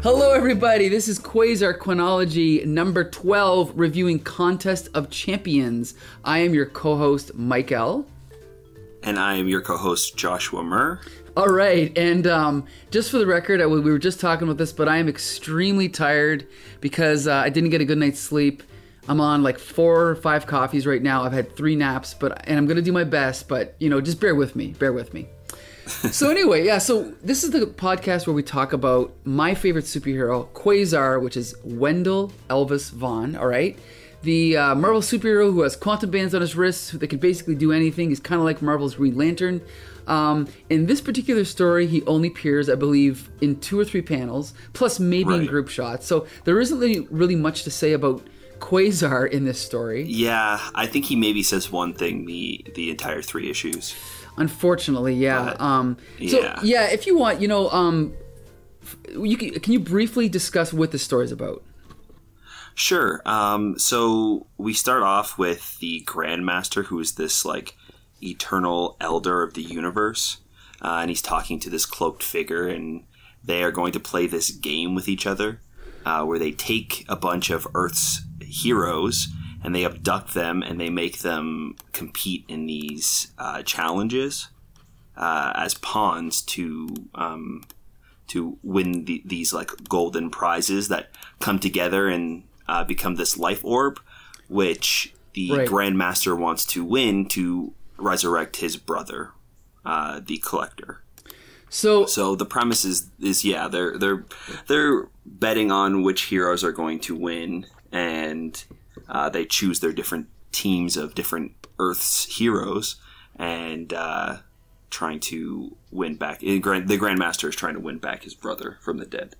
Hello, everybody. This is Quasar Chronology number 12, reviewing Contest of Champions. I am your co host, Mike L. And I am your co host, Joshua Murr. All right, and um, just for the record, I, we were just talking about this, but I am extremely tired because uh, I didn't get a good night's sleep. I'm on like four or five coffees right now. I've had three naps, but and I'm gonna do my best. But you know, just bear with me. Bear with me. So anyway, yeah. So this is the podcast where we talk about my favorite superhero, Quasar, which is Wendell Elvis Vaughn. All right, the uh, Marvel superhero who has quantum bands on his wrists that can basically do anything. He's kind of like Marvel's Green Lantern. Um, in this particular story, he only appears, I believe, in two or three panels, plus maybe in group shots. So there isn't really, really much to say about Quasar in this story. Yeah, I think he maybe says one thing the the entire three issues. Unfortunately, yeah. But, um, so yeah. yeah, if you want, you know, um, you can, can you briefly discuss what the story's about? Sure. Um, so we start off with the Grandmaster, who is this like eternal elder of the universe, uh, and he's talking to this cloaked figure, and they are going to play this game with each other, uh, where they take a bunch of Earth's heroes and they abduct them and they make them compete in these uh, challenges uh, as pawns to um, to win the, these like golden prizes that come together and uh, become this life orb, which the Right. Grandmaster wants to win to resurrect his brother, uh, the Collector. So, So the premise is, is yeah, they're they're they're betting on which heroes are going to win, and uh, they choose their different teams of different Earth's heroes, and uh, trying to win back. The Grandmaster is trying to win back his brother from the dead.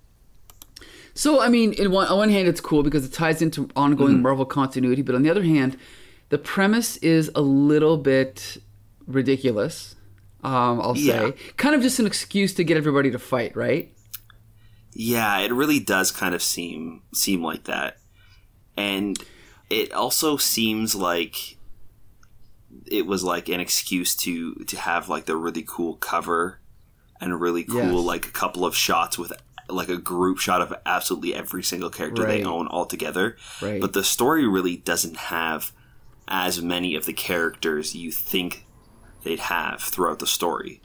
so I mean, in one, on one hand, it's cool because it ties into ongoing Mm-hmm. Marvel continuity, but on the other hand, the premise is a little bit ridiculous. Um, I'll say, Yeah. kind of just an excuse to get everybody to fight, right? Yeah, it really does kind of seem seem like that, and it also seems like it was like an excuse to to have like the really cool cover and a really cool Yes. like a couple of shots with like a group shot of absolutely every single character they own all together. Right. But the story really doesn't have as many of the characters you think they'd have throughout the story.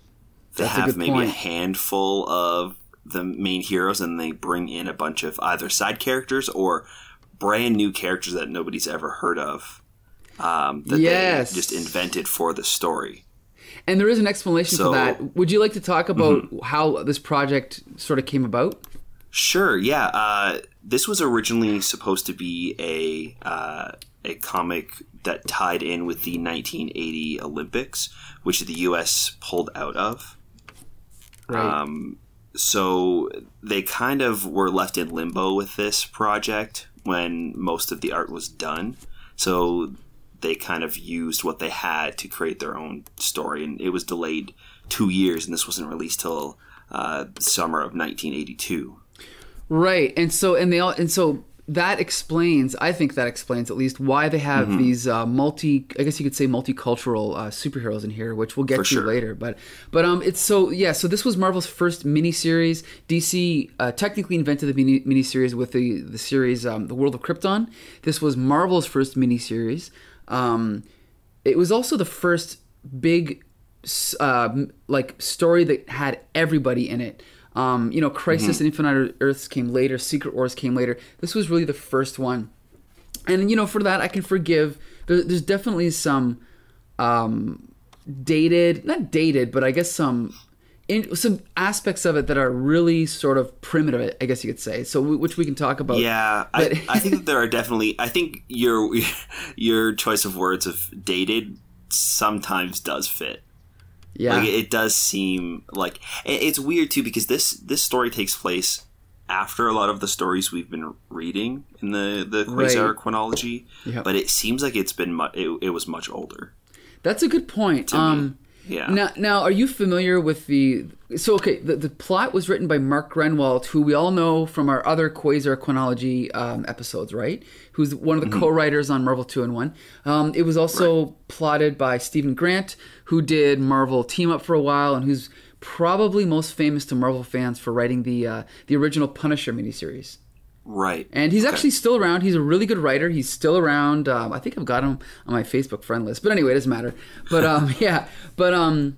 They That's have maybe a handful of the main heroes and they bring in a bunch of either side characters or brand new characters that nobody's ever heard of um, that Yes. they just invented for the story. And there is an explanation So- for that. Would you like to talk about how this project sort of came about? Sure, yeah. Uh, this was originally supposed to be a uh, a comic that tied in with the 1980 Olympics, which the U.S. pulled out of. Right. Um, so they kind of were left in limbo with this project when most of the art was done. So they kind of used what they had to create their own story, and it was delayed two years, and this wasn't released till uh, summer of 1982. Right, and so and they all and so that explains. I think that explains at least why they have Mm-hmm. these uh, multi. I guess you could say multicultural uh, superheroes in here, which we'll get For to sure. later. But but um, it's so yeah. So this was Marvel's first miniseries. DC uh, technically invented the mini miniseries with the the series um, The World of Krypton. This was Marvel's first miniseries. Um, it was also the first big uh, like story that had everybody in it. Um, you know, Crisis on Infinite Earths came later. Secret Wars came later. This was really the first one, and you know, for that I can forgive. There, there's definitely some um, dated, not dated, but I guess some in, some aspects of it that are really sort of primitive. I guess you could say. So, which we can talk about. Yeah, I, I think there are definitely. I think your your choice of words of dated sometimes does fit. Yeah, Like it does seem like it- it's weird too because this this story takes place after a lot of the stories we've been reading in the the Quasar Right. chronology, Yeah. but it seems like it's been mu- it, it was much older. That's a good point. Um, Yeah. Now, now, are you familiar with the? So, okay, the, the plot was written by Mark Gruenwald, who we all know from our other Quasar chronology um, episodes, right? Who's one of the co-writers on Marvel Two-in-One. Um, it was also plotted by Steven Grant, who did Marvel Team Up for a while, and who's probably most famous to Marvel fans for writing the uh, the original Punisher miniseries. Right. And he's Okay. actually still around. He's a really good writer. He's still around. Um, I think I've got him on my Facebook friend list. But anyway, it doesn't matter. But um, yeah, but um,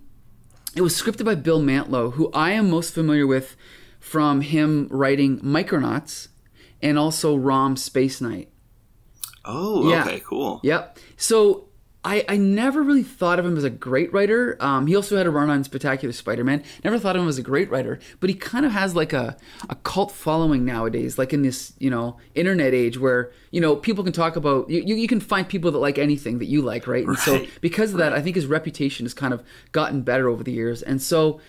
it was scripted by Bill Mantlo, who I am most familiar with from him writing Micronauts and also Rom Space Knight. Oh, Yeah. okay, cool. Yep. So I, I never really thought of him as a great writer. Um, he also had a run on Spectacular Spider-Man. Never thought of him as a great writer, but he kind of has like a, a cult following nowadays, like in this, you know, internet age where, you know, people can talk about, you, you, you can find people that like anything that you like, right? And so because of that, I think his reputation has kind of gotten better over the years. And so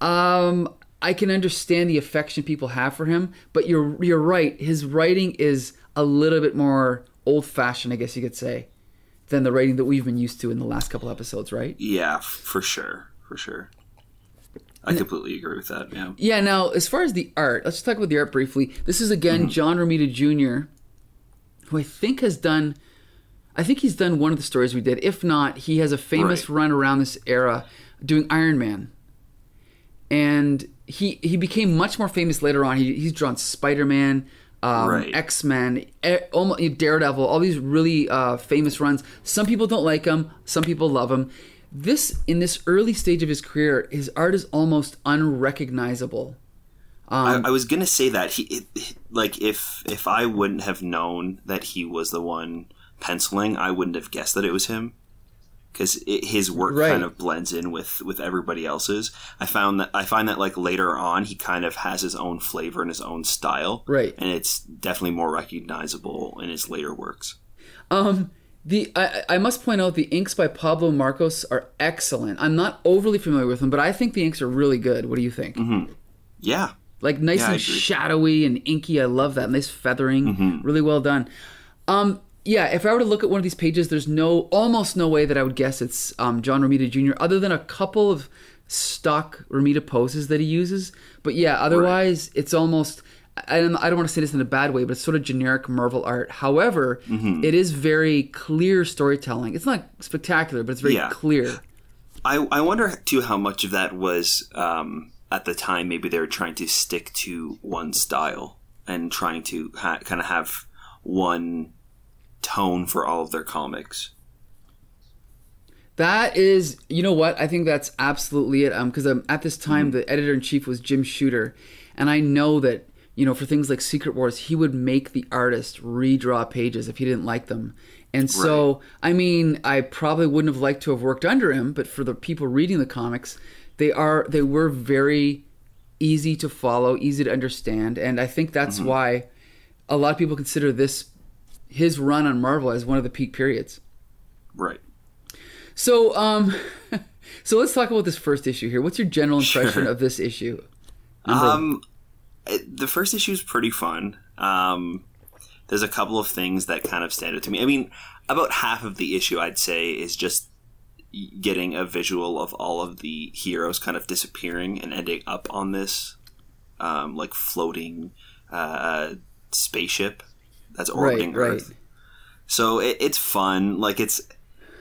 um, I can understand the affection people have for him, but you're you're right. His writing is a little bit more old fashioned, I guess you could say, than the writing that we've been used to in the last couple episodes, right? Yeah, for sure, for sure. I completely agree with that. Yeah. Yeah. Now, as far as the art, let's talk about the art briefly. This is again mm-hmm. John Romita Jr., who I think has done. I think he's done one of the stories we did. If not, he has a famous Right. run around this era doing Iron Man. And he he became much more famous later on. He, he's drawn Spider Man, um, Right. X Men, almost Daredevil, all these really uh, famous runs. Some people don't like him. Some people love him. This in this early stage of his career, his art is almost unrecognizable. Um, I, I was gonna say that he, it, like, if if I wouldn't have known that he was the one penciling, I wouldn't have guessed that it was him, because his work Right. kind of blends in with with everybody else's. I found that I find that like later on, he kind of has his own flavor and his own style, Right. And it's definitely more recognizable in his later works. Um, the I, I must point out the inks by Pablo Marcos are excellent. I'm not overly familiar with them, but I think the inks are really good. What do you think? Yeah, Like nice Mm-hmm. Yeah, and. Mm-hmm. shadowy and inky. I love that. Nice feathering. Really well done. Um, yeah, if I were to look at one of these pages, there's no almost no way that I would guess it's um, John Romita Jr. Other than a couple of stock Romita poses that he uses. But yeah, otherwise it's almost. I don't, I don't want to say this in a bad way, but it's sort of generic Marvel art. However, Mm-hmm. it is very clear storytelling. It's not spectacular, but it's very Yeah. clear. I, I wonder too how much of that was um, at the time maybe they were trying to stick to one style and trying to ha- kind of have one tone for all of their comics. That is, you know what? I think that's absolutely it. Um, because um, at this time, Mm-hmm. the editor in chief was Jim Shooter, and I know that you know for things like Secret Wars, he would make the artist redraw pages if he didn't like them. And so, I mean, I probably wouldn't have liked to have worked under him, but for the people reading the comics, they are they were very easy to follow, easy to understand, and I think that's Mm-hmm. why a lot of people consider this his run on Marvel as one of the peak periods. Right. So, um, so let's talk about this first issue here. What's your general impression of this issue? Um, it- the first issue is pretty fun. Um, there's a couple of things that kind of stand out to me. I mean, about half of the issue, I'd say, is just getting a visual of all of the heroes kind of disappearing and ending up on this, um, like floating uh, spaceship that's orbiting right. Earth. So it, it's fun. Like it's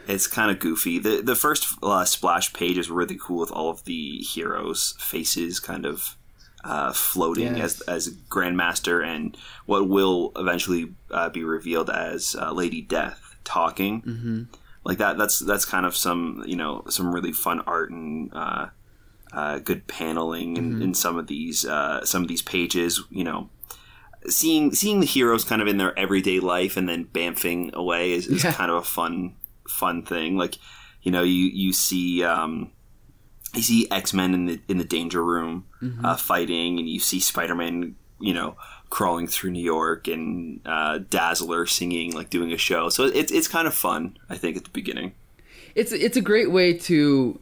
it's kind of goofy. The the first uh, splash page is really cool with all of the heroes' faces kind of uh, floating Yes. as as Grandmaster and what will eventually uh, be revealed as uh, Lady Death talking. Mm-hmm. Like that. That's that's kind of some you know some really fun art and. Uh, uh, good paneling in, in some of these uh, some of these pages, you know, seeing seeing the heroes kind of in their everyday life and then bamfing away is, is Yeah. kind of a fun fun thing. Like you know you you see um, you see X Men in the in the danger room uh, fighting, and you see Spider Man you know crawling through New York and uh, Dazzler singing like doing a show. So it's it's kind of fun. I think at the beginning. It's it's a great way to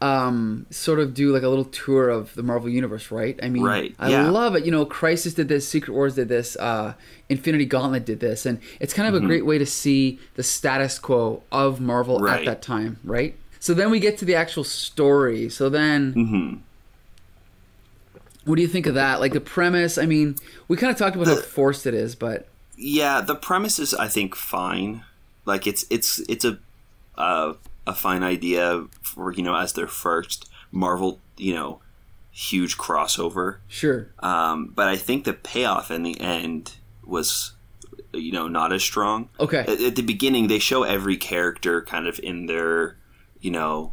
um, sort of do like a little tour of the Marvel universe, right? I mean, Right, I yeah. love it. You know, Crisis did this, Secret Wars did this, uh, Infinity Gauntlet did this, and it's kind of Mm-hmm. a great way to see the status quo of Marvel at that time, right? So then we get to the actual story. So then. Mm-hmm. What do you think of that? Like the premise, I mean, we kind of talked about how forced it is, but Yeah, the premise is I think fine. Like it's it's it's a uh, a fine idea for you know as their first Marvel, you know, huge crossover. Sure. Um, but I think the payoff in the end was, you know, not as strong. Okay. At, at the beginning, they show every character kind of in their, you know,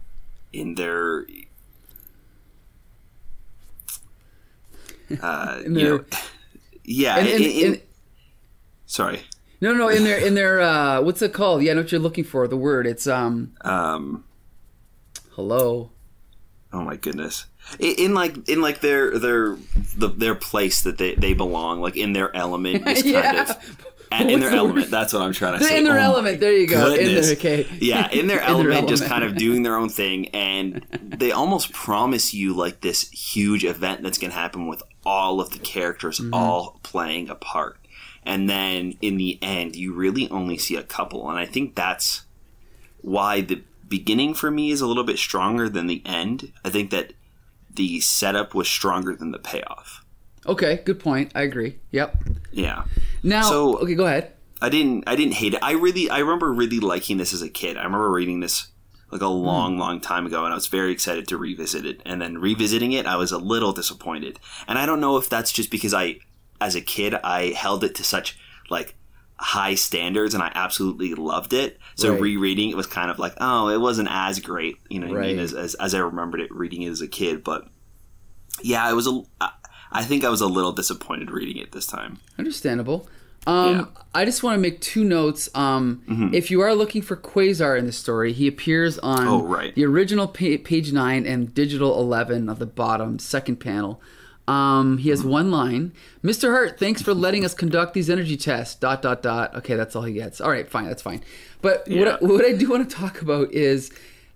in their. Uh, In you their- know, yeah. And- in- in- sorry. No, no, in their in their uh, what's it called? Yeah, I know what you're looking for. The word. It's um. Um, Hello. Oh my goodness! In, in like in like their their the, their place that they, they belong, like in their element, is kind Yeah. of and in their the element. word? That's what I'm trying to They're say. in their Oh element. There you go. In goodness. their okay. Yeah, in their In their element, just kind of doing their own thing, and they almost promise you like this huge event that's going to happen with all of the characters Mm-hmm. all playing a part, and then in the end, you really only see a couple, and I think that's why the beginning for me is a little bit stronger than the end. I think that the setup was stronger than the payoff. Okay, good point. I agree. Yep. Yeah. Now, So- okay, go ahead. I didn't I didn't hate it. I really I remember really liking this as a kid. I remember reading this like a hmm. long, long time ago and I was very excited to revisit it. And then revisiting it, I was a little disappointed. And I don't know if that's just because I as a kid I held it to such like high standards and I absolutely loved it. So Right. rereading it was kind of like, oh, it wasn't as great, you know, what I mean, as, as as I remembered it reading it as a kid, but yeah, I was a, I think I was a little disappointed reading it this time. Understandable. Um, Yeah. I just want to make two notes. Um, If you are looking for Quasar in the story, he appears on Oh, right. the original pa- page nine and digital eleven of the bottom second panel. Um, he has one line. Mr. Hart, thanks for letting us conduct these energy tests. Dot dot dot. Okay, that's all he gets. All right, fine, that's fine. But Yeah. what I, what I do want to talk about is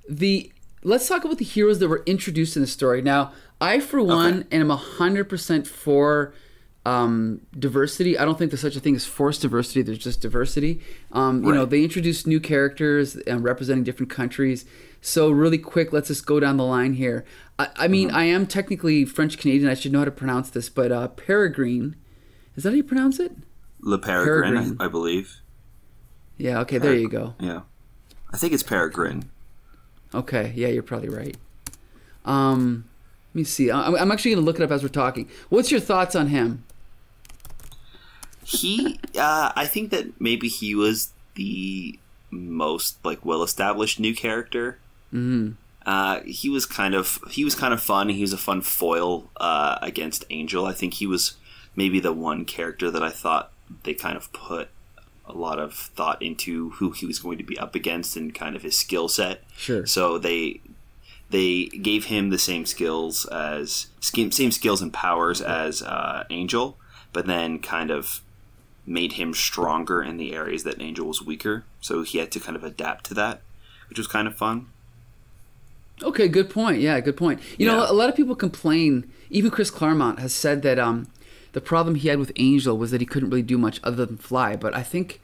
the. Let's talk about the heroes that were introduced in the story. Now, I for one am hundred percent for um, diversity. I don't think there's such a thing as forced diversity. There's just diversity. Um, you know, they introduced new characters and representing different countries. So really quick, let's just go down the line here. I, I mean, I am technically French Canadian. I should know how to pronounce this, but uh, Peregrine, is that how you pronounce it? Le Peregrine, Peregrine. I, I believe. Yeah. Okay. There you go. Yeah. I think it's Peregrine. Okay. Yeah, you're probably right. Um, let me see. I- I'm actually going to look it up as we're talking. What's your thoughts on him? He, uh, I think that maybe he was the most like well established new character. Mm-hmm. Uh, he was kind of he was kind of fun. He was a fun foil uh, against Angel. I think he was maybe the one character that I thought they kind of put a lot of thought into who he was going to be up against and kind of his skill set. Sure. So they they gave him the same skills as same same skills and powers as uh, Angel, but then kind of made him stronger in the areas that Angel was weaker. So he had to kind of adapt to that, which was kind of fun. Okay, good point. Yeah, good point. You know, a lot of people complain. Even Chris Claremont has said that um, the problem he had with Angel was that he couldn't really do much other than fly. But I think,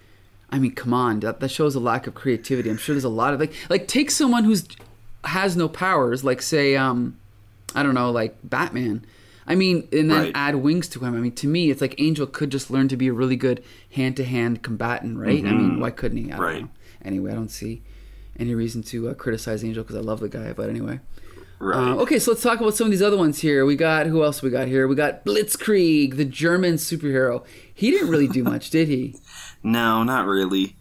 I mean, come on, that, that shows a lack of creativity. I'm sure there's a lot of like, like take someone who's has no powers, like say, um, I don't know, like Batman. I mean, and then Right. add wings to him. I mean, to me, it's like Angel could just learn to be a really good hand-to-hand combatant, right? I mean, why couldn't he? Right. know. Anyway, I don't see any reason to uh, criticize Angel because I love the guy. But anyway, Right. uh, okay, so let's talk about some of these other ones here. We got who else we got here? We got Blitzkrieg, the German superhero. He didn't really do much, did he? No, not really.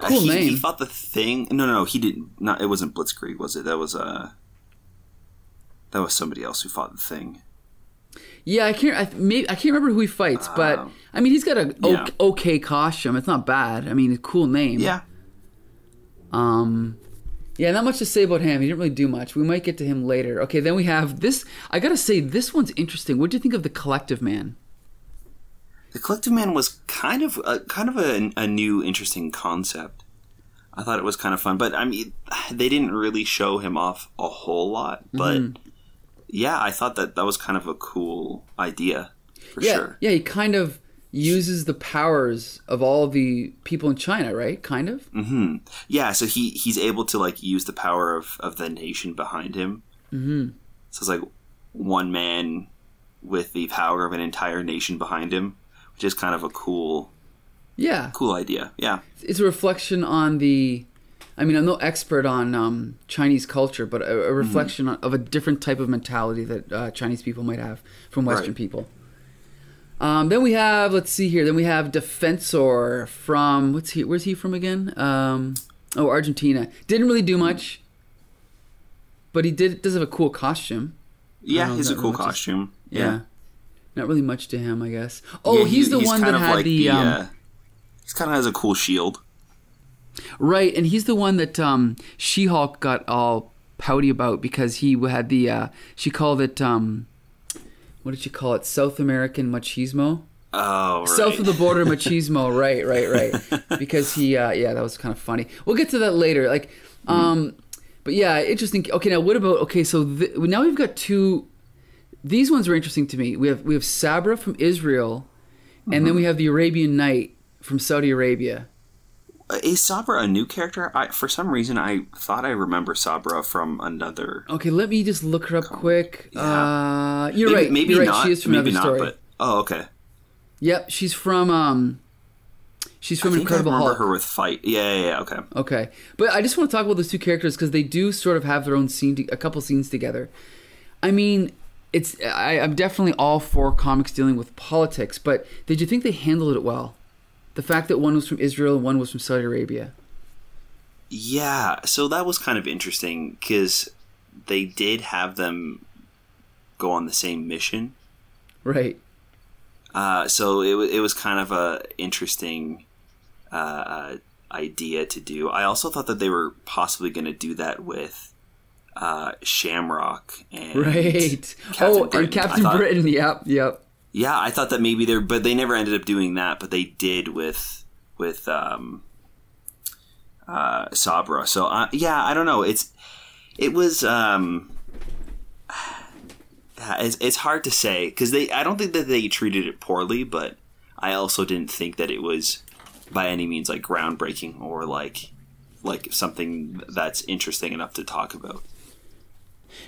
Uh, Cool he, name. He fought the thing. No, no, no, he didn't. Not. It wasn't Blitzkrieg, was it? That was uh. That was somebody else who fought the thing. Yeah, I can't. I, maybe, I can't remember who he fights, but Um, I mean, he's got a yeah. okay, okay costume. It's not bad. I mean, a cool name. Yeah. Um, yeah, not much to say about him. He didn't really do much. We might get to him later. Okay, then we have this. I gotta say, this one's interesting. What do you think of the Collective Man? The Collective Man was kind of a, kind of a, a new, interesting concept. I thought it was kind of fun, but I mean, they didn't really show him off a whole lot. But Mm-hmm. Yeah, I thought that that was kind of a cool idea for yeah, sure. yeah. He kind of uses the powers of all the people in China, right? Kind of. hmm Yeah, so he he's able to like use the power of of the nation behind him. Mm-hmm. So it's like one man with the power of an entire nation behind him, which is kind of a cool Yeah, cool idea. Yeah. it's a reflection on the I mean, I'm no expert on um, Chinese culture, but a, a reflection on, of a different type of mentality that uh, Chinese people might have from Western Right. people. Um, then we have, let's see here. Then we have Defensor from what's he? Where's he from again? Um, oh, Argentina. Didn't really do much, but he did does have a cool costume. Yeah, he's a cool really just- costume. Yeah. Not really much to him, I guess. Oh, Yeah, he's he- the one that had like the, um, uh, he's kind of has a cool shield. Right, and he's the one that um, She-Hulk got all pouty about because he had the uh, she called it um, what did she call it? South American machismo. Oh, right. South of the border machismo, right, right, right. Because he, uh, yeah, that was kind of funny. We'll get to that later. Like, um, but yeah, interesting. Okay, now what about? Okay, so th- now we've got two. These ones are interesting to me. We have we have Sabra from Israel, and then we have the Arabian Night from Saudi Arabia. Uh, Is Sabra a new character? I, for some reason, I thought I remember Sabra from another. Okay, let me just look her up quick. Yeah. Uh, you're maybe, right. Maybe you're right. not. She is from maybe another not. story. But oh, okay. Yep, she's from um, she's from I Incredible I remember Hulk. her with fight. Yeah, yeah, yeah. Okay. Okay, but I just want to talk about those two characters because they do sort of have their own scene, to, a couple scenes together. I mean, it's I, I'm definitely all for comics dealing with politics, but did you think they handled it well? The fact that one was from Israel and one was from Saudi Arabia. Yeah, so that was kind of interesting because they did have them go on the same mission. Right. Uh, so it, it was kind of a interesting uh, uh, idea to do. I also thought that they were possibly going to do that with uh, Shamrock and Right. Captain oh, Britain. and Captain thought- Britain. Yep. Yep. Yeah, I thought that maybe they're, but they never ended up doing that. But they did with with um, uh, Sabra. So uh, yeah, I don't know. It's it was um, it's, it's hard to say because they. I don't think that they treated it poorly, but I also didn't think that it was by any means like groundbreaking or like like something that's interesting enough to talk about.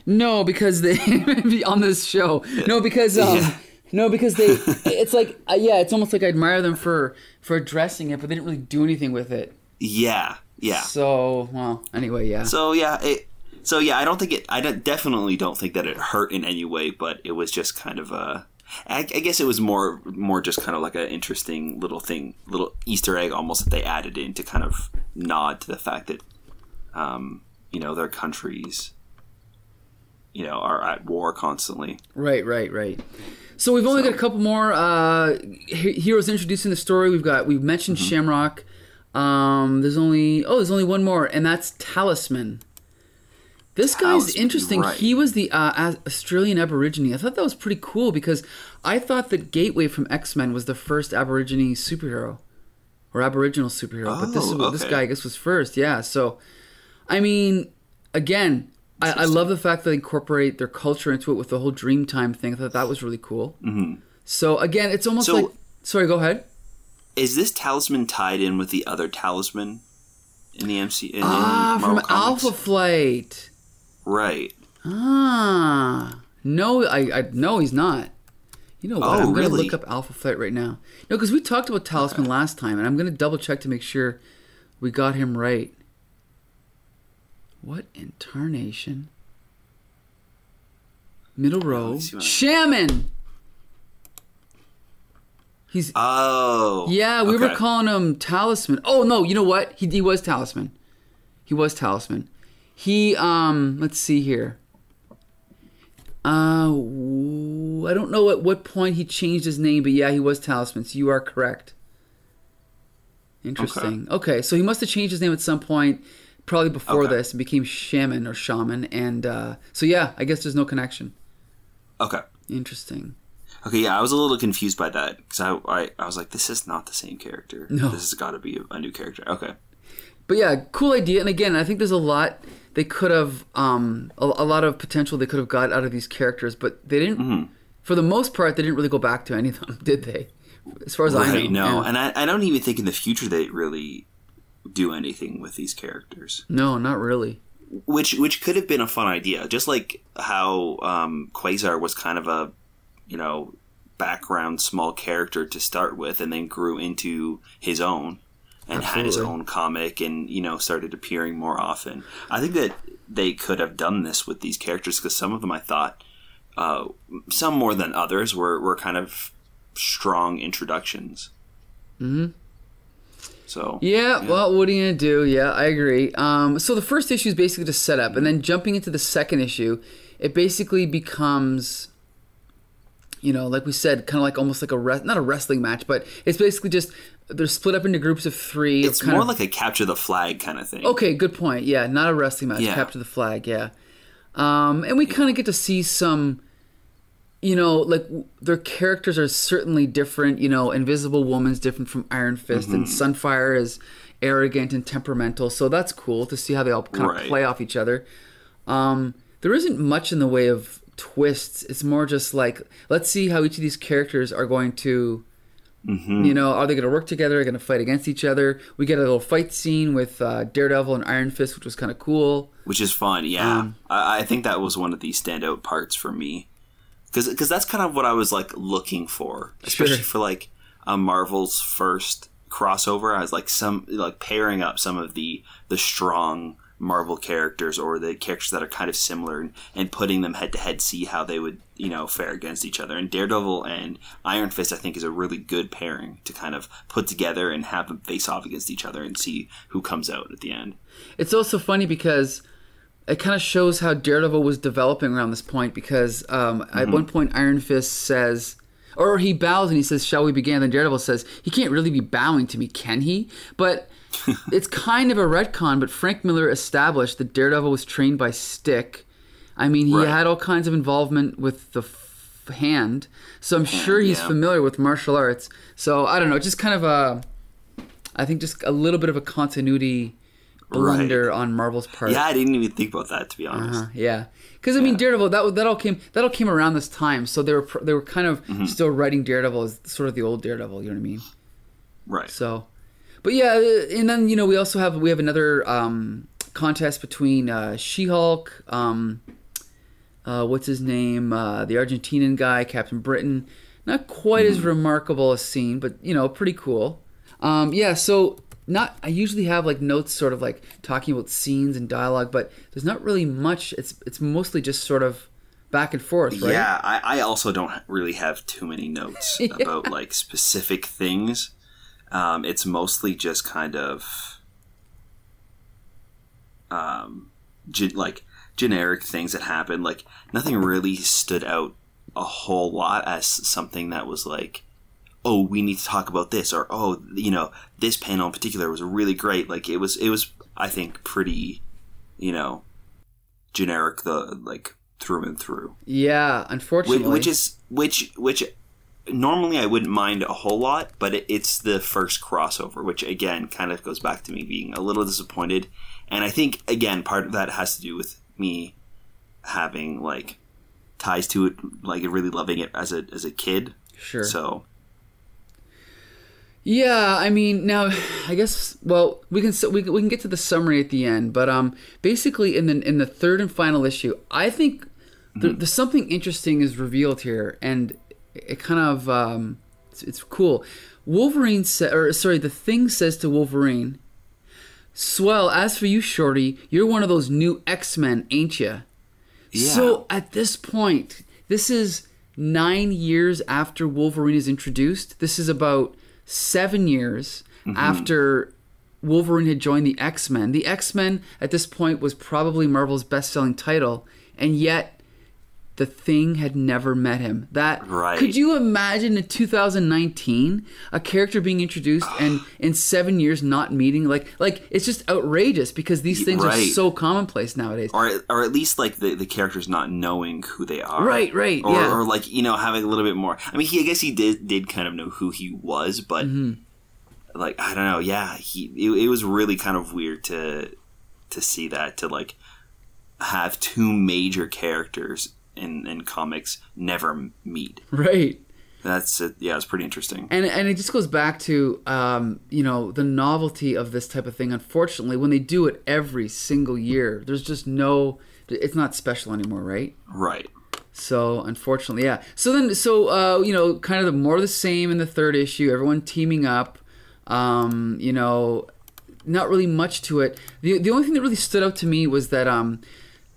No, because they on this show. No, because um, Yeah. No, because they. It's like uh, yeah, it's almost like I admire them for for addressing it, but they didn't really do anything with it. Yeah, yeah. So well, anyway, yeah. So yeah, it. So yeah, I don't think it. I don't, definitely don't think that it hurt in any way, but it was just kind of a. I, I guess it was more more just kind of like an interesting little thing, little Easter egg almost that they added in to kind of nod to the fact that, um, you know, their countries, you know, are at war constantly. Right, right, right. So we've only got a couple more uh, heroes introduced in the story. We've got we've mentioned Mm-hmm. Shamrock. Um, there's only oh, there's only one more, and that's Talisman. This guy's interesting. right. He was the uh, Australian Aborigine. I thought that was pretty cool because I thought that Gateway from X Men was the first Aborigine superhero or Aboriginal superhero, but this is Oh, what this guy I guess was first. Yeah. So, I mean, again, I, I love the fact that they incorporate their culture into it with the whole Dreamtime thing. I thought that was really cool. Mm-hmm. So again, it's almost So- like. Sorry, go ahead. Is this talisman tied in with the other talisman in the MC? In, in Ah, Marvel from? Alpha Flight. right? Ah, no, I, I no, he's not. You know what? Oh, I'm gonna really? look up Alpha Flight right now. No, because we talked about Talisman last time, and I'm gonna double check to make sure we got him right. What in tarnation? Middle row. Shaman. He's Oh, yeah. We were calling him Talisman. Oh no, you know what? He he was Talisman. He was Talisman. He um. Let's see here. Uh, I don't know at what point he changed his name, but yeah, he was Talisman. So you are correct. Interesting. Okay, so he must have changed his name at some point, probably before Okay. this, and became Shaman or Shaman. And uh, so yeah, I guess there's no connection. Okay. Interesting. Okay, yeah, I was a little confused by that because I, I I was like, this is not the same character. No. this has got to be a, a new character. Okay, But yeah, cool idea. And again, I think there's a lot they could have, um, a, a lot of potential they could have got out of these characters, but they didn't. Mm-hmm. For the most part, they didn't really go back to any of them, did they? As far as I know. No, Yeah. and I, I don't even think in the future they really do anything with these characters, no, not really. which which could have been a fun idea. Just like how um, Quasar was kind of a you know background small character to start with, and then grew into his own. and had his own comic and you know started appearing more often. I think that they could have done this with these characters because some of them I thought, uh, some more than others, were were kind of strong introductions. Mm-hmm. So Yeah, well, what are you gonna do? Yeah, I agree. Um, so the first issue is basically just set up, and then jumping into the second issue, it basically becomes, you know, like we said, kind of like almost like a re- not a wrestling match, but it's basically just they're split up into groups of three. it's kind more of, like a capture the flag kind of thing. Okay, good point. Yeah, not a wrestling match. Yeah. Capture the flag. Yeah, um, and we kind of get to see some, you know, like their characters are certainly different. You know, Invisible Woman's different from Iron Fist, and Mm-hmm. Sunfire is arrogant and temperamental. So that's cool to see how they all kind of play off each other. Um, there isn't much in the way of twists. It's more just like let's see how each of these characters are going to. Mm-hmm. You know, are they going to work together? Are they going to fight against each other? We get a little fight scene with uh, Daredevil and Iron Fist, which was kind of cool. which is fun. Yeah, Um, I, I think that was one of the standout parts for me because because that's kind of what I was like looking for, especially Sure. for like a Marvel's first crossover. I was like some like pairing up some of the the strong Marvel characters or the characters that are kind of similar and, and putting them head to head, see how they would you know fare against each other. And Daredevil and Iron Fist, I think, is a really good pairing to kind of put together and have them face off against each other and see who comes out at the end. It's also funny because it kind of shows how Daredevil was developing around this point because um, at one point Iron Fist says, or he bows and he says, "Shall we begin?" Then Daredevil says, "He can't really be bowing to me, can he?" But it's kind of a retcon. But Frank Miller established that Daredevil was trained by Stick. I mean, he Right. had all kinds of involvement with the f- hand, so I'm sure he's yeah. familiar with martial arts. So I don't know, just kind of a, I think just a little bit of a continuity blunder on Marvel's part. Yeah, I didn't even think about that to be honest. Uh-huh, yeah, because I mean, Daredevil that that all came that all came around this time, so they were they were kind of Mm-hmm. still writing Daredevil as sort of the old Daredevil. You know what I mean? Right. So, but yeah, uh, and then you know we also have we have another um, contest between uh, She-Hulk, um, uh, what's his name, uh, the Argentinian guy, Captain Britain. Not quite as remarkable a scene, but you know, pretty cool. Um, yeah, so not I usually have like notes, sort of like talking about scenes and dialogue, but there's not really much. It's it's mostly just sort of back and forth, right? Yeah, I, I also don't really have too many notes about like specific things. Um, it's mostly just kind of um, ge- like generic things that happen. Like nothing really stood out a whole lot as something that was like, oh, we need to talk about this, or oh, you know, this panel in particular was really great. Like it was, it was, I think, pretty, you know, generic. The like through and through Yeah, which, unfortunately, which is which which normally I wouldn't mind a whole lot, but it, it's the first crossover, which again kind of goes back to me being a little disappointed, and I think again part of that has to do with me having like ties to it, like really loving it as a as a kid. sure. So Yeah, I mean, now I guess well we can we can, we can get to the summary at the end, but um, basically in the in the third and final issue, I think there, there's something interesting is revealed here, and it kind of um, it's, it's cool. Wolverine sa- or sorry, the thing says to Wolverine, "Swell. As for you, Shorty, you're one of those new X Men, ain't you?" yeah, So at this point, this is nine years after Wolverine is introduced. This is about seven years mm-hmm. after Wolverine had joined the X Men. The X Men at this point was probably Marvel's best selling title, and yet the thing had never met him. That Right. could you imagine in 2019 a character being introduced and in seven years not meeting like like it's just outrageous because these things are so commonplace nowadays. or or at least like the, the characters not knowing who they are. Right, right, Or, yeah. or like you know having a little bit more. I mean, he I guess he did did kind of know who he was, but Mm-hmm. like I don't know. Yeah, he it, it was really kind of weird to to see that to like have two major characters in in comics never meet. Right. That's it. Yeah, it's pretty interesting. and and it just goes back to um, you know the novelty of this type of thing. Unfortunately, when they do it every single year, there's just no. It's not special anymore, right? Right. So unfortunately, yeah. So then, so uh, you know, kind of the more of the same in the third issue. Everyone teaming up. Um, you know, not really much to it. The the only thing that really stood out to me was that um,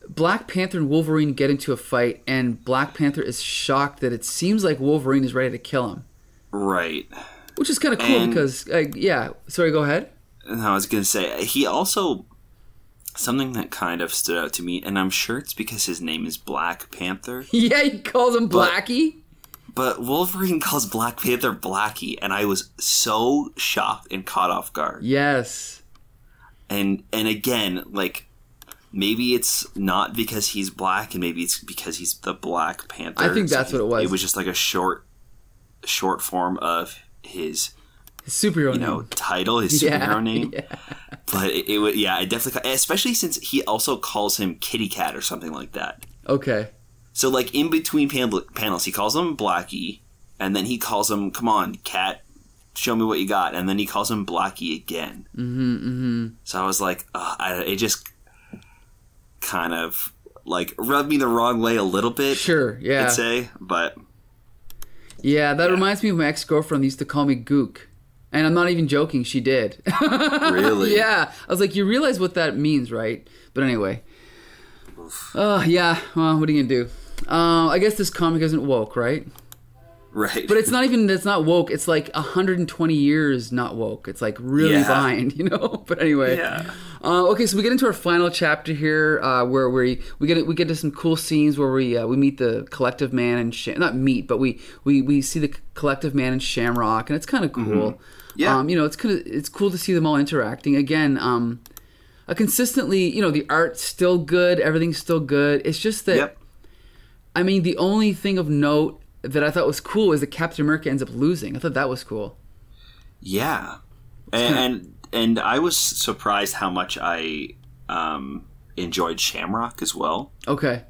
Black Panther and Wolverine get into a fight, and Black Panther is shocked that it seems like Wolverine is ready to kill him, Right. which is kind of cool And- because uh, yeah. Sorry, go ahead. And I was gonna say he also something that kind of stood out to me, and I'm sure it's because his name is Black Panther. Yeah, he calls him But- Blackie. But Wolverine calls Black Panther Blackie, and I was so shocked and caught off guard. Yes. And and again, like maybe it's not because he's black, and maybe it's because he's the Black Panther. I think that's he- what it was. It was just like a short, short form of his His superhero you know name. title, his Yeah, superhero name. yeah. But it, it would, yeah, it definitely, especially since he also calls him Kitty Cat or something like that. Okay. So like in between pan- panels, he calls him Blackie, and then he calls him, "Come on, Cat, show me what you got," and then he calls him Blackie again. Mm-hmm. mm-hmm. So I was like, uh, I, it just kind of like rubbed me the wrong way a little bit. Sure. Yeah. I'd say, but Yeah, that reminds me of my ex girlfriend used to call me Gook. And I'm not even joking, she did. really, yeah. I was like, you realize what that means, right? But anyway. Oh, yeah. Well, what are you going to do? Uh, I guess this comic isn't woke, right? Right. But it's not even, it's not woke. It's like 120 years not woke. It's like really Yeah. behind, you know? But anyway. yeah. Uh, okay, so we get into our final chapter here, uh, where we we get we get to some cool scenes where we uh, we meet the collective man and Sh- not meet, but we, we we see the collective man and Shamrock, and it's kind of cool. Yeah. um, you know, it's kind of it's cool to see them all interacting again. Um, uh, consistently, you know, the art's still good, everything's still good. It's just that Yep. I mean, the only thing of note that I thought was cool is that Captain America ends up losing. I thought that was cool. Yeah, and, and and I was surprised how much I um, enjoyed Shamrock as well. Okay.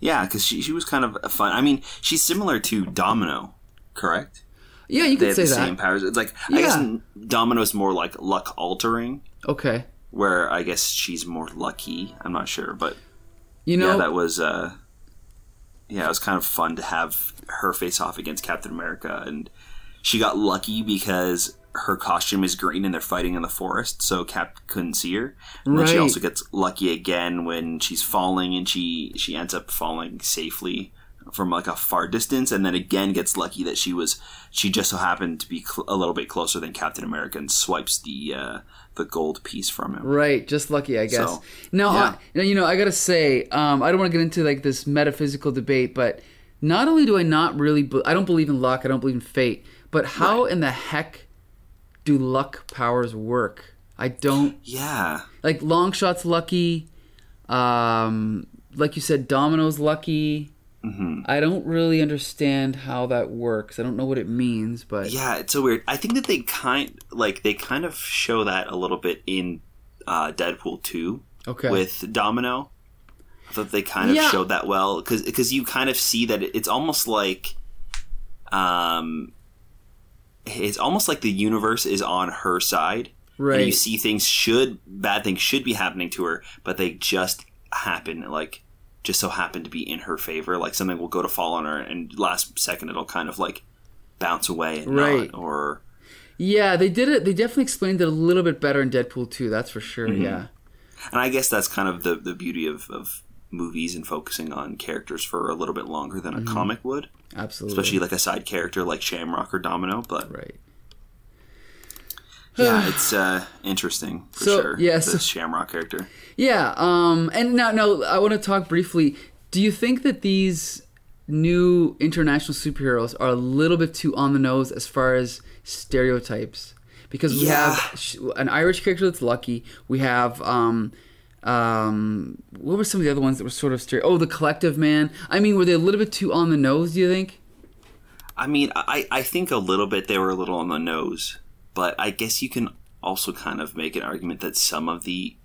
Yeah, because she she was kind of fun. I mean, she's similar to Domino, correct? Yeah, you could say that. They have say the that. same powers. It's like I guess Yeah. Domino's more like luck altering, Okay. where I guess she's more lucky. I'm not sure, but You know, yeah, that was uh, yeah, it was kind of fun to have her face off against Captain America, and she got lucky because her costume is green and they're fighting in the forest, so Cap couldn't see her. And then she also gets lucky again when she's falling, and she she ends up falling safely from like a far distance, and then again gets lucky that she was she just so happened to be cl- a little bit closer than Captain America and swipes the uh, the gold piece from him. Right, just lucky, I guess. So, now, yeah. I, now, you know, I gotta say, um, I don't want to get into like this metaphysical debate, but not only do I not really, be- I don't believe in luck, I don't believe in fate, but how in the heck do luck powers work? I don't Yeah, like Longshot's lucky, um, like you said, Domino's lucky. Mm-hmm. I don't really understand how that works. I don't know what it means, but Yeah, it's so weird. I think that they kind like they kind of show that a little bit in uh, Deadpool two okay, with Domino. I thought they kind of Yeah. showed that well because because you kind of see that it- it's almost like, um, it's almost like the universe is on her side. And you see things should bad things should be happening to her, but they just happen like just so happen to be in her favor. Like something will go to fall on her, and last second it'll kind of like bounce away and Right. not, or yeah, they did it. They definitely explained it a little bit better in Deadpool two. That's for sure. Mm-hmm. Yeah. and I guess that's kind of the the beauty of, of movies and focusing on characters for a little bit longer than a comic would, Absolutely. especially like a side character like Shamrock or Domino. But right. yeah, it's uh, interesting for So, sure. yeah, the so- Shamrock character. Yeah. Um. And now, now, I want to talk briefly. Do you think that these new international superheroes are a little bit too on the nose as far as stereotypes? Because we Yeah. have an Irish character that's lucky. We have um. Um, what were some of the other ones that were sort of stereo? Oh, the collective man. I mean, were they a little bit too on the nose? Do you think? I mean, I, I think a little bit they were a little on the nose, but I guess you can also kind of make an argument that some of the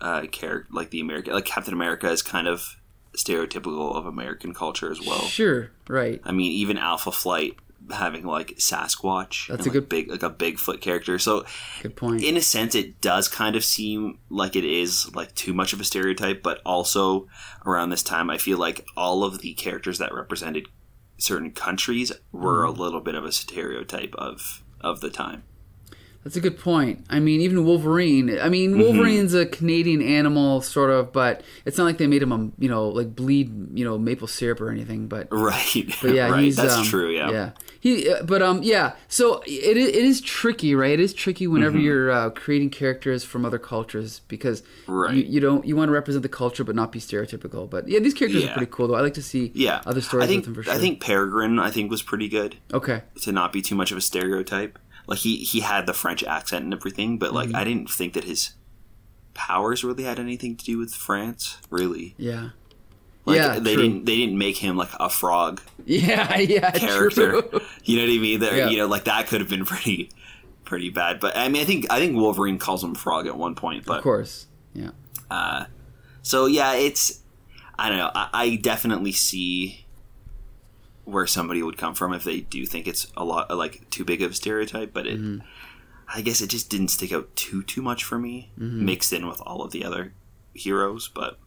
uh, character, like the American, like Captain America, is kind of stereotypical of American culture as well. Sure. Right. I mean, even Alpha Flight having like Sasquatch, That's and, a like, good- big, like a Bigfoot character. So, Good point. in a sense, it does kind of seem like it is like too much of a stereotype, but also around this time, I feel like all of the characters that represented certain countries were Mm-hmm. a little bit of a stereotype of of the time. That's a good point. I mean, even Wolverine. I mean, Mm-hmm. Wolverine's a Canadian animal, sort of, but it's not like they made him, um, you know, like bleed, you know, maple syrup or anything. But Right. But yeah, right. That's um, true. Yeah. yeah. He, uh, but um, yeah. So it it is tricky, right? It is tricky whenever Mm-hmm. you're uh, creating characters from other cultures because Right. you, you don't you want to represent the culture but not be stereotypical. But yeah, these characters are pretty cool though. I like to see Yeah. other stories I think with them for sure. I think Peregrine I think was pretty good okay, to not be too much of a stereotype. Like he he had the French accent and everything, but Mm-hmm. like I didn't think that his powers really had anything to do with France. Really. yeah, Like yeah, they true. didn't they didn't make him like a frog yeah, yeah, character. True. You know what I mean? That Yeah. you know like that could have been pretty pretty bad. But I mean I think I think Wolverine calls him frog at one point, But Of course, yeah. So yeah, it's I don't know. I, I definitely see where somebody would come from if they do think it's a lot like too big of a stereotype, but it Mm-hmm. I guess it just didn't stick out too too much for me, Mm-hmm. mixed in with all of the other heroes. But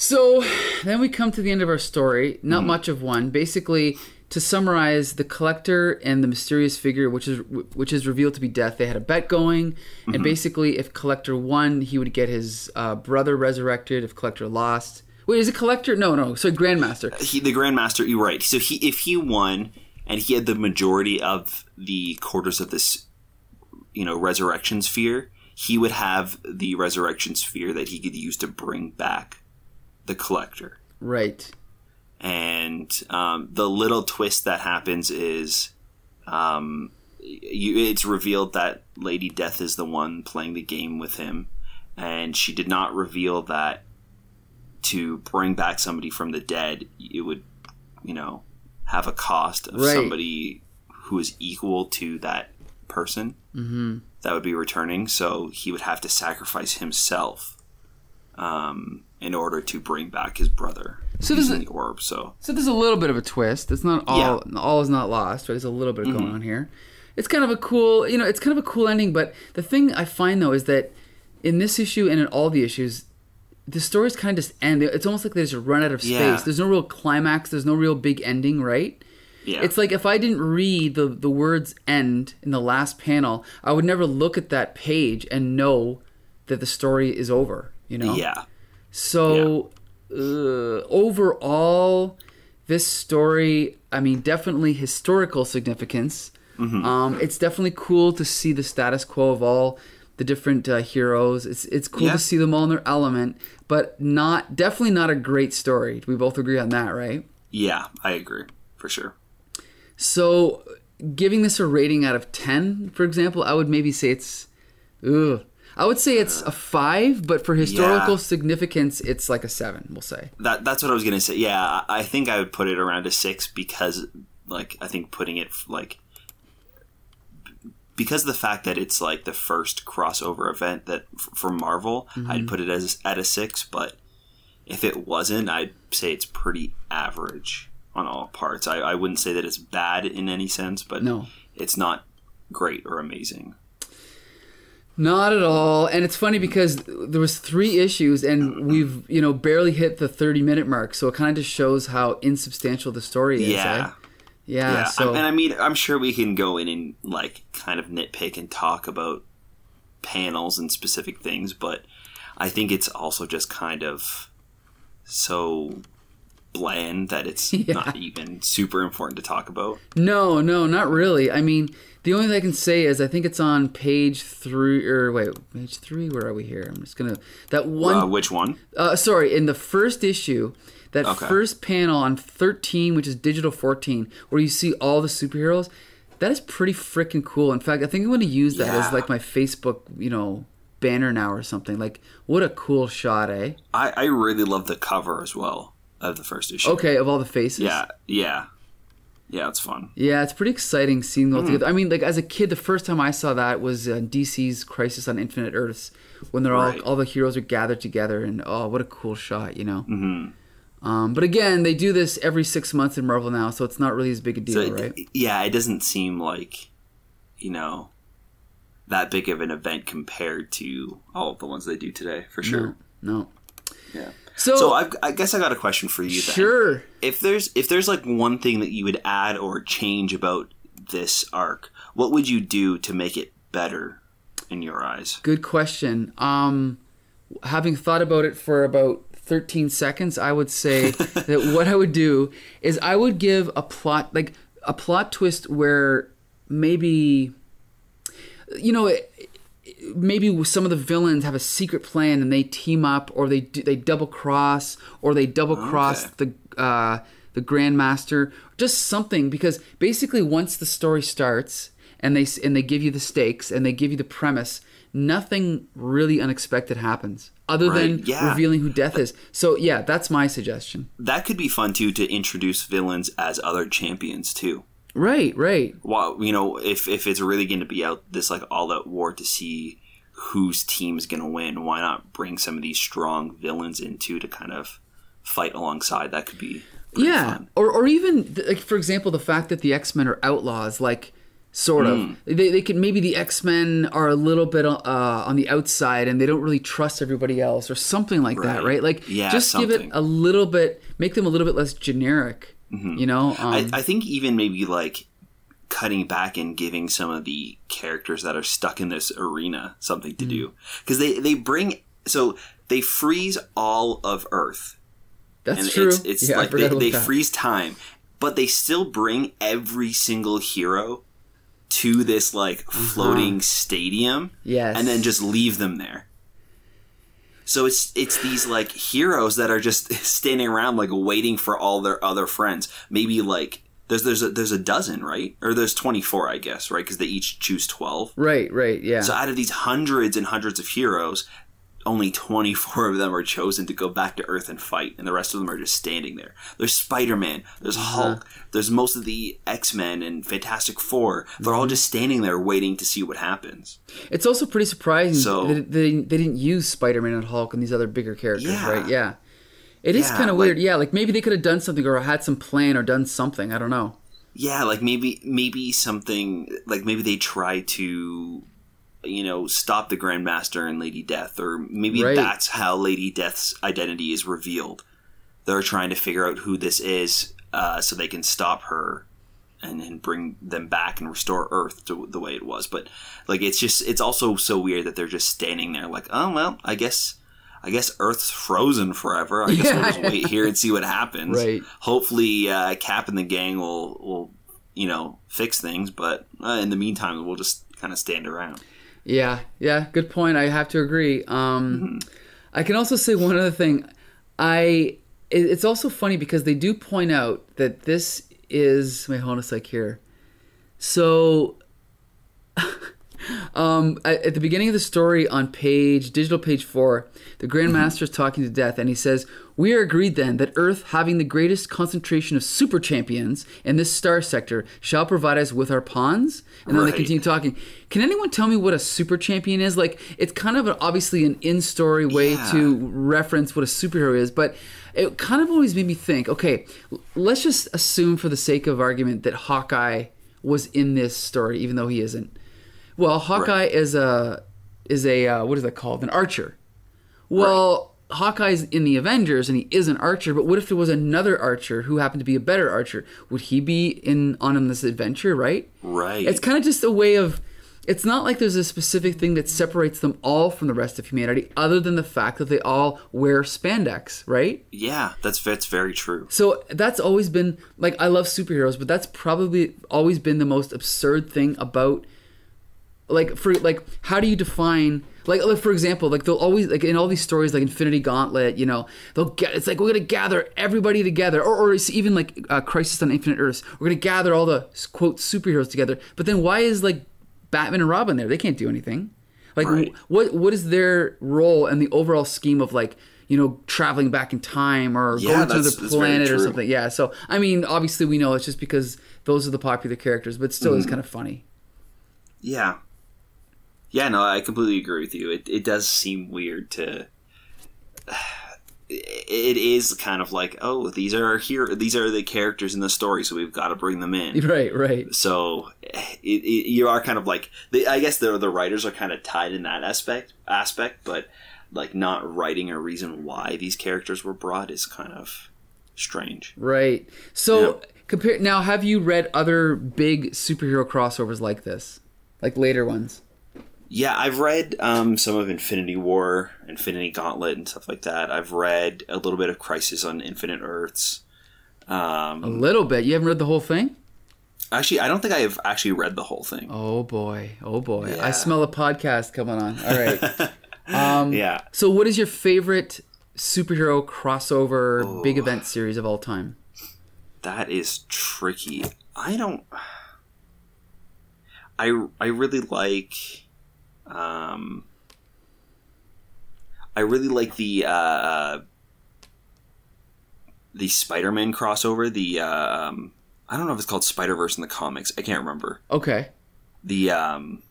So then we come to the end of our story. Not much of one. Basically, to summarize, the collector and the mysterious figure, which is which is revealed to be Death, they had a bet going, Mm-hmm. and basically, if collector won, he would get his uh, brother resurrected. If collector lost, wait, is it collector? No, no, sorry, Grandmaster. he, the Grandmaster, you're right. So he if he won and he had the majority of the quarters of this, you know, resurrection sphere, he would have the resurrection sphere that he could use to bring back the collector. Right. and um, the little twist that happens is um, you, it's revealed that Lady Death is the one playing the game with him, and she did not reveal that to bring back somebody from the dead, it would, you know, have a cost of Right. somebody who is equal to that person Mm-hmm. that would be returning. So he would have to sacrifice himself um, in order to bring back his brother So using is- the orb. So So there's a little bit of a twist. It's not all all is not lost. Right? There's a little bit going on here. It's kind of a cool, you know, it's kind of a cool ending. But the thing I find though is that in this issue and in all the issues, the stories kind of just end. It's almost like they just run out of space. Yeah. There's no real climax. There's no real big ending. Right? yeah, It's like if I didn't read the the words "end" in the last panel, I would never look at that page and know that the story is over. You know? yeah, So, uh, overall, this story, I mean, definitely historical significance. Um, it's definitely cool to see the status quo of all the different uh, heroes. It's it's cool Yeah. to see them all in their element, but not definitely not a great story. We both agree on that, right? yeah. I agree for sure. So, giving this a rating out of ten, for example, I would maybe say it's, ugh. I would say it's a five, but for historical Yeah. significance, it's like a seven. We'll say. That that's what I was gonna say. Yeah, I think I would put it around a six because, like, I think putting it like because of the fact that it's like the first crossover event that for Marvel, Mm-hmm. I'd put it as at a six. But if it wasn't, I'd say it's pretty average on all parts. I, I wouldn't say that it's bad in any sense, but No. it's not great or amazing. Not at all. And it's funny because there was three issues and we've, you know, barely hit the 30 minute mark. So it kind of just shows how insubstantial the story is. Yeah. eh? Yeah. Yeah, so and I mean, I'm sure we can go in and like kind of nitpick and talk about panels and specific things, but I think it's also just kind of so bland that it's Yeah. not even super important to talk about. no, no, not really. I mean, the only thing I can say is I think it's on page three or wait, page three. Where are we here? I'm just gonna that Uh, one. which one? Uh, sorry, in the first issue, that Okay. first panel on 13, which is digital 14, where you see all the superheroes. That is pretty freaking cool. In fact, I think I'm going to use that as like my Facebook, you know, banner now or something. Like, what a cool shot, eh? I, I really love the cover as well of the first issue. Okay, of all the faces. Yeah, yeah, yeah. It's fun. Yeah, it's pretty exciting seeing Hmm. them all together. I mean, like as a kid, the first time I saw that was uh, DC's Crisis on Infinite Earths, when they're Right. all all the heroes are gathered together, and oh, what a cool shot, you know. Mm-hmm. Um, but again, they do this every six months in Marvel now, so it's not really as big a deal, So it- right? yeah, it doesn't seem like you know that big of an event compared to all of the ones they do today, for sure. No, no. Yeah. So, So I've, I guess I got a question for you. Then. sure. If there's if there's like one thing that you would add or change about this arc, what what would you do to make it better in your eyes? Good question. Um, having thought about it for about 13 seconds, I would say that what I would do is I would give a plot, like a plot twist where maybe, you know, it, maybe some of the villains have a secret plan and they team up, or they do, they double cross, or they double cross Okay. the uh, the Grandmaster, just something. Because basically, once the story starts and they and they give you the stakes and they give you the premise, nothing really unexpected happens other than yeah. revealing who Death is. So yeah, that's my suggestion. That could be fun too to introduce villains as other champions too. Right, right. Well, you know, if if it's really going to be out this like all out war to see whose team's going to win, why not bring some of these strong villains in too to kind of fight alongside? That could be yeah fun. or, or even like for example the fact that the x-men are outlaws like sort of they, they can maybe the x-men are a little bit uh, on the outside and they don't really trust everybody else or something like that Right. right like Yeah, just give it a little bit make them a little bit less generic you know um, I, I think even maybe like cutting back and giving some of the characters that are stuck in this arena something to do. Because they they bring so they freeze all of Earth. That's and true. it's it's yeah, like they, they freeze time but they still bring every single hero to this like floating stadium Uh-huh. Yes. and then just leave them there so it's it's these like heroes that are just standing around like waiting for all their other friends. Maybe like there's there's a, there's a dozen right? Or there's 24 i guess right? Because they each choose 12 right right yeah. So out of these hundreds and hundreds of heroes, only 24 of them are chosen to go back to Earth and fight, and the rest of them are just standing there. There's Spider Man, there's Uh-huh. Hulk, there's most of the X Men and Fantastic Four. They're Mm-hmm. all just standing there waiting to see what happens. it's also pretty surprising So- that they, they didn't use spider-man and hulk and these other bigger characters Yeah. right yeah it is Yeah, kind of like- weird yeah like maybe they could have done something or had some plan or done something i don't know Yeah, like maybe maybe something like maybe they try to you know stop the Grandmaster and Lady Death, or maybe Right. that's how Lady Death's identity is revealed. They're trying to figure out who this is, uh, so they can stop her and, and bring them back and restore Earth to the way it was. But like, it's just it's also so weird that they're just standing there, like, oh well, I guess. I guess Earth's frozen forever. I guess we'll just wait here and see what happens. Right. Hopefully, uh, Cap and the gang will will you know fix things, but uh, in the meantime, we'll just kind of stand around. Yeah, yeah, good point. I have to agree. Um, I can also say one other thing. I it- it's also funny because they do point out that this is wait, hold on a sec here. So, um, at, at the beginning of the story on page digital page four, the Grandmaster is talking to Death, and he says, "We are agreed then that Earth, having the greatest concentration of super champions in this star sector, shall provide us with our pawns." And then they continue talking. Can anyone tell me what a super champion is? Like, it's kind of an, obviously an in-story way Yeah. to reference what a superhero is, but it kind of always made me think. Okay, let's just assume, for the sake of argument, that Hawkeye was in this story, even though he isn't. Well, Hawkeye is a is a uh, what is that called? An archer. Well, Hawkeye's in the Avengers and he is an archer, but what if there was another archer who happened to be a better archer? Would he be in on this adventure, right? Right. It's kind of just a way of it's not like there's a specific thing that separates them all from the rest of humanity other than the fact that they all wear spandex, right? yeah, that's that's very true. So that's always been like I love superheroes, but that's probably always been the most absurd thing about like for like how do you define like, like for example like they'll always like in all these stories like Infinity Gauntlet you know they'll get it's like we're gonna gather everybody together or, or it's even like uh, Crisis on Infinite Earths we're gonna gather all the quote superheroes together but then why is like Batman and Robin there they can't do anything like Right. what what is their role in the overall scheme of like you know traveling back in time or Yeah, going to another planet or something yeah so I mean obviously we know it's just because those are the popular characters but still Mm-hmm. it's kind of funny Yeah. Yeah, no, I completely agree with you. It it does seem weird to. It is kind of like, oh, these are here. These are the characters in the story, so we've got to bring them in. right right So it, it, you are kind of like, the, I guess the the writers are kind of tied in that aspect aspect, but like not writing a reason why these characters were brought is kind of strange. Right. So, Compare now. Have you read other big superhero crossovers like this, like later ones? Yeah, I've read um, some of Infinity War, Infinity Gauntlet, and stuff like that. I've read a little bit of Crisis on Infinite Earths. Um, A little bit. You haven't read the whole thing? actually, I don't think I have actually read the whole thing. Oh boy. Oh boy. Yeah. I smell a podcast coming on. All right. Um, Yeah. so, what is your favorite superhero crossover big event series of all time? That is tricky. I don't. I I really like. Um. I really like the uh, the Spider-Man crossover. The uh, um, I don't know if it's called Spider Verse in the comics. I can't remember. Okay. The um,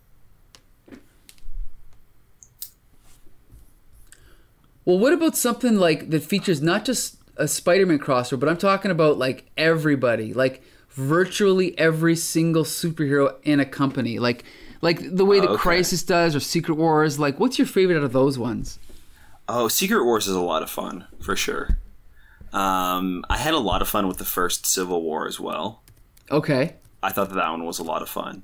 Well, what about something like that features not just a Spider-Man crossover, but I'm talking about like everybody, like virtually every single superhero in a company, like like the way that okay. Crisis does or Secret Wars. Like, what's your favorite out of those ones? Oh, Secret Wars is a lot of fun for sure. Um, I had a lot of fun with the first Civil War as well. Okay. I thought that that one was a lot of fun.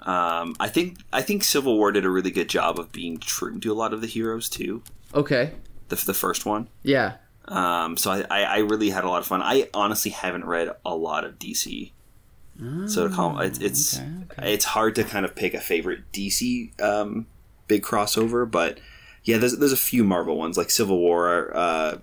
Um, I think I think Civil War did a really good job of being true to a lot of the heroes too. Okay. The, the first one, Yeah. um, so I, I, I really had a lot of fun. I honestly haven't read a lot of DC, so to call it's it's okay, okay. it's hard to kind of pick a favorite DC um, big crossover, but yeah, there's there's a few Marvel ones like Civil War. Uh,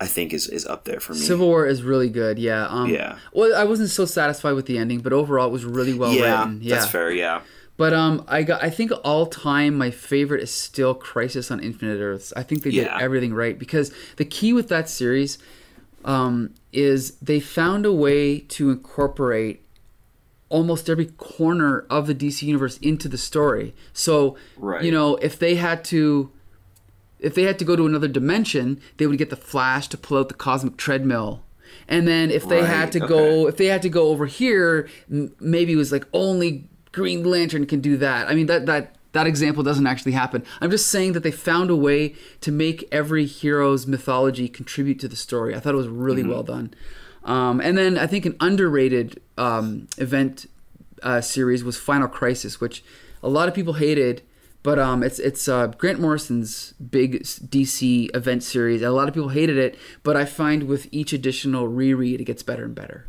I think is is up there for me. Civil War is really good. Yeah. Um, Yeah. Well, I wasn't so satisfied with the ending, but overall it was really well yeah, written. Yeah. that's fair. Yeah, But um, I got. I think all time my favorite is still Crisis on Infinite Earths. I think they did Yeah. everything right because the key with that series, um, is they found a way to incorporate almost every corner of the DC universe into the story. So Right. you know, if they had to. If they had to go to another dimension, they would get the Flash to pull out the cosmic treadmill. And then if they had to okay. go if they had to go over here, m- maybe it was like only Green Lantern can do that. I mean that that that example doesn't actually happen. I'm just saying that they found a way to make every hero's mythology contribute to the story. I thought it was really well done. Um, and then I think an underrated um, event uh, series was Final Crisis, which a lot of people hated. But um, it's it's uh, Grant Morrison's big DC event series. A lot of people hated it, but I find with each additional reread, it gets better and better.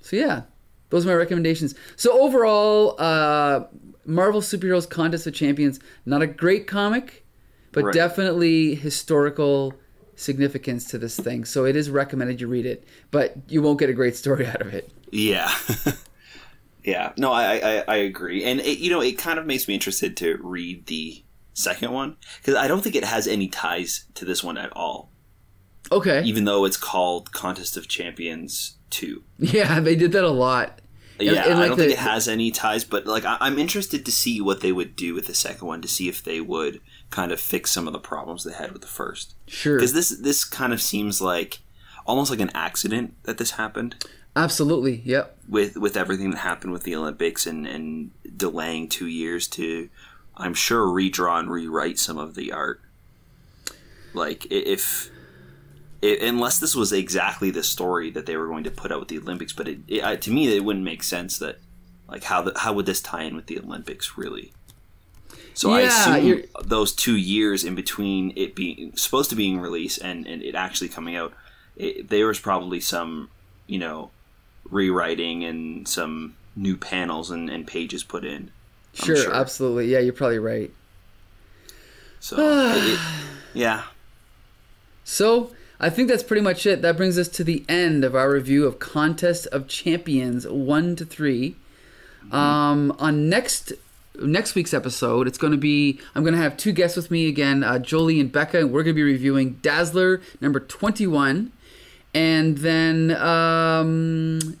So yeah, those are my recommendations. So overall, uh, Marvel Superheroes Contest of Champions, not a great comic, but Right. definitely historical significance to this thing. So it is recommended you read it, but you won't get a great story out of it. Yeah. yeah. No, I, I, I agree. And, it, you know, it kind of makes me interested to read the second one because I don't think it has any ties to this one at all, Okay. even though it's called Contest of Champions 2. Yeah, they did that a lot. Yeah, and, I like, don't the- think it has any ties, but like I, I'm interested to see what they would do with the second one to see if they would kind of fix some of the problems they had with the first. Sure. Because this this kind of seems like almost like an accident that this happened Absolutely. Yep. with with everything that happened with the Olympics and and delaying two years to, I'm sure redraw and rewrite some of the art. Like if. I unless this was exactly the story that they were going to put out with the Olympics, but it, it, I- to me it wouldn't make sense that, like how the, how would this tie in with the Olympics really? So I Yeah, you're- assume those two years in between it being supposed to being released and, and it actually coming out, it, there was probably some, you know, rewriting and some new panels and, and pages put in. Sure, sure. Absolutely. Yeah, you're probably right. So it, it- yeah, So I think that's pretty much it. That brings us to the end of our review of Contest of Champions one to 3 Um, on next next week's episode, it's going to be I'm going to have two guests with me again, uh, Jolie and Becca, and we're going to be reviewing Dazzler number 21, and then um,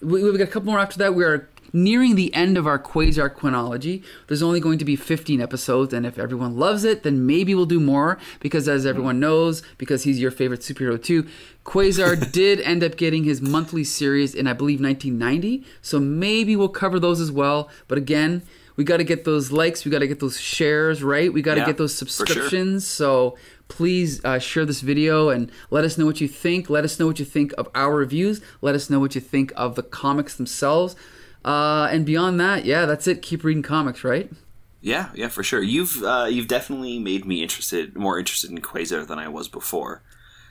we, we've got a couple more after that. We are nearing the end of our Quasar chronology. There's only going to be 15 episodes, and if everyone loves it, then maybe we'll do more. Because as everyone knows, because he's your favorite superhero too, Quasar did end up getting his monthly series in I believe 1990. So maybe we'll cover those as well. But again, We got to get those likes. We got to get those shares, right? We got to Yeah, get those for sure. subscriptions. So please uh, share this video and let us know what you think. Let us know what you think of our reviews. Let us know what you think of the comics themselves. Uh, and beyond that, yeah, that's it. Keep reading comics, right? Yeah, yeah, for sure. You've uh, you've definitely made me interested, more interested in Quasar than I was before.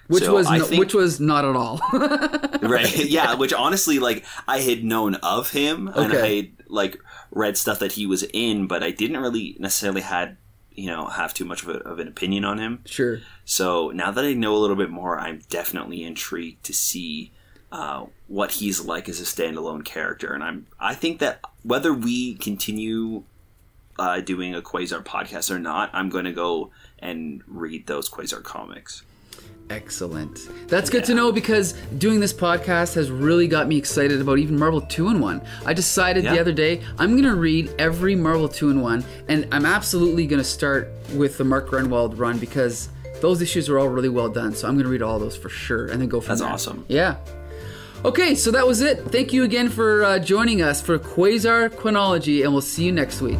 Which So was no, think- which was not at all. right yeah which honestly like i had known of him and i had like read stuff that he was in but i didn't really necessarily had you know have too much of, a, of an opinion on him sure. so now that i know a little bit more i'm definitely intrigued to see uh, what he's like as a standalone character and i'm i think that whether we continue uh, doing a quasar podcast or not i'm going to go and read those quasar comics Excellent. That's good to know because doing this podcast has really got me excited about even Marvel 2 in 1. I decided the other day I'm going to read every Marvel 2 in 1 and I'm absolutely going to start with the Mark Gruenwald run because those issues are all really well done. So I'm going to read all those for sure and then go from That's there. awesome. Yeah. Okay, so that was it. Thank you again for uh, joining us for Quasar Chronology and we'll see you next week.